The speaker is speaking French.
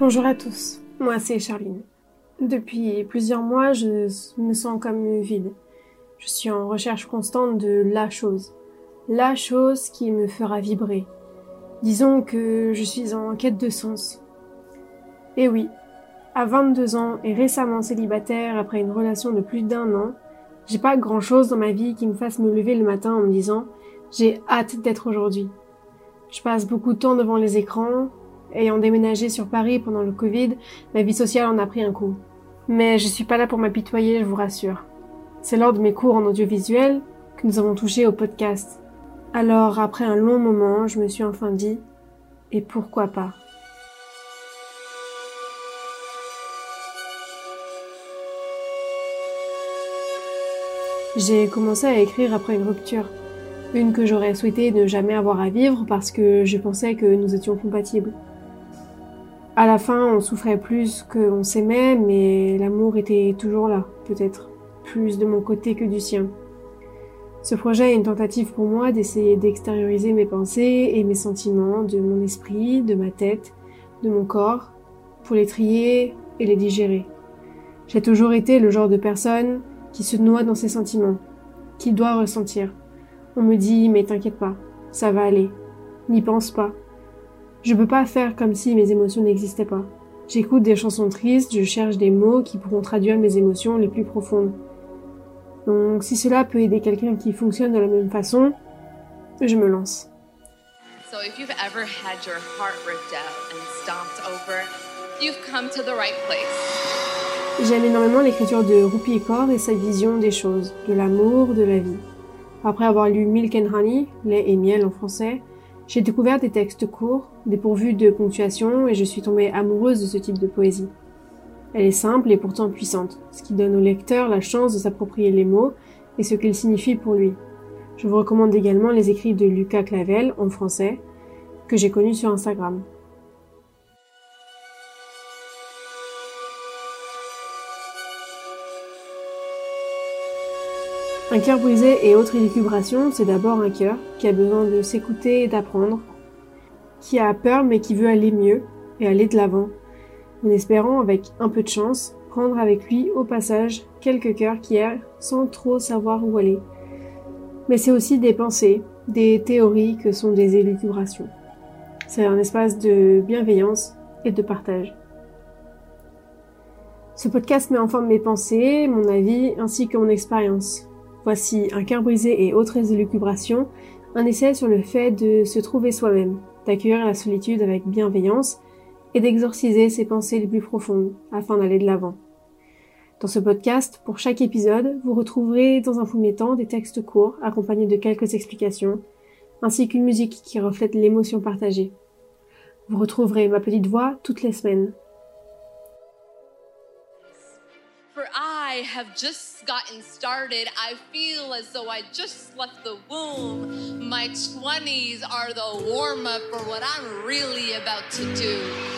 Bonjour à tous, moi c'est Charline. Depuis plusieurs mois, je me sens comme vide. Je suis en recherche constante de la chose. La chose qui me fera vibrer. Disons que je suis en quête de sens. Et oui, à 22 ans et récemment célibataire après une relation de plus d'un an, j'ai pas grand chose dans ma vie qui me fasse me lever le matin en me disant j'ai hâte d'être aujourd'hui. Je passe beaucoup de temps devant les écrans, Ayant déménagé sur Paris pendant le Covid, ma vie sociale en a pris un coup. Mais je suis pas là pour m'apitoyer, je vous rassure. C'est lors de mes cours en audiovisuel que nous avons touché au podcast. Alors, après un long moment, je me suis enfin dit, et pourquoi pas? J'ai commencé à écrire après une rupture. Une que j'aurais souhaité ne jamais avoir à vivre parce que je pensais que nous étions compatibles. À la fin, on souffrait plus qu'on s'aimait, mais l'amour était toujours là, peut-être plus de mon côté que du sien. Ce projet est une tentative pour moi d'essayer d'extérioriser mes pensées et mes sentiments de mon esprit, de ma tête, de mon corps, pour les trier et les digérer. J'ai toujours été le genre de personne qui se noie dans ses sentiments, qui doit ressentir. On me dit mais t'inquiète pas, ça va aller. N'y pense pas, je peux pas faire comme si mes émotions n'existaient pas. J'écoute des chansons tristes, je cherche des mots qui pourront traduire mes émotions les plus profondes. Donc si cela peut aider quelqu'un qui fonctionne de la même façon, je me lance. J'aime énormément l'écriture de Rupi Kaur et sa vision des choses, de l'amour, de la vie. Après avoir lu Milk and Honey, lait et miel en français, j'ai découvert des textes courts, dépourvus de ponctuation, et je suis tombée amoureuse de ce type de poésie. Elle est simple et pourtant puissante, ce qui donne au lecteur la chance de s'approprier les mots et ce qu'ils signifient pour lui. Je vous recommande également les écrits de Lucas Clavel, en français, que j'ai connu sur Instagram. Un cœur brisé et autres élucubrations, c'est d'abord un cœur qui a besoin de s'écouter et d'apprendre, qui a peur mais qui veut aller mieux et aller de l'avant, en espérant avec un peu de chance prendre avec lui au passage quelques cœurs qui errent sans trop savoir où aller. Mais c'est aussi des pensées, des théories que sont des élucubrations. C'est un espace de bienveillance et de partage. Ce podcast met en forme mes pensées, mon avis ainsi que mon expérience. Voici Un cœur brisé et autres élucubrations, un essai sur le fait de se trouver soi-même, d'accueillir la solitude avec bienveillance et d'exorciser ses pensées les plus profondes afin d'aller de l'avant. Dans ce podcast, pour chaque épisode, vous retrouverez dans un premier temps des textes courts accompagnés de quelques explications, ainsi qu'une musique qui reflète l'émotion partagée. Vous retrouverez ma petite voix toutes les semaines. Have just gotten started. I feel as though I just left the womb. My 20s are the warm up for what I'm really about to do.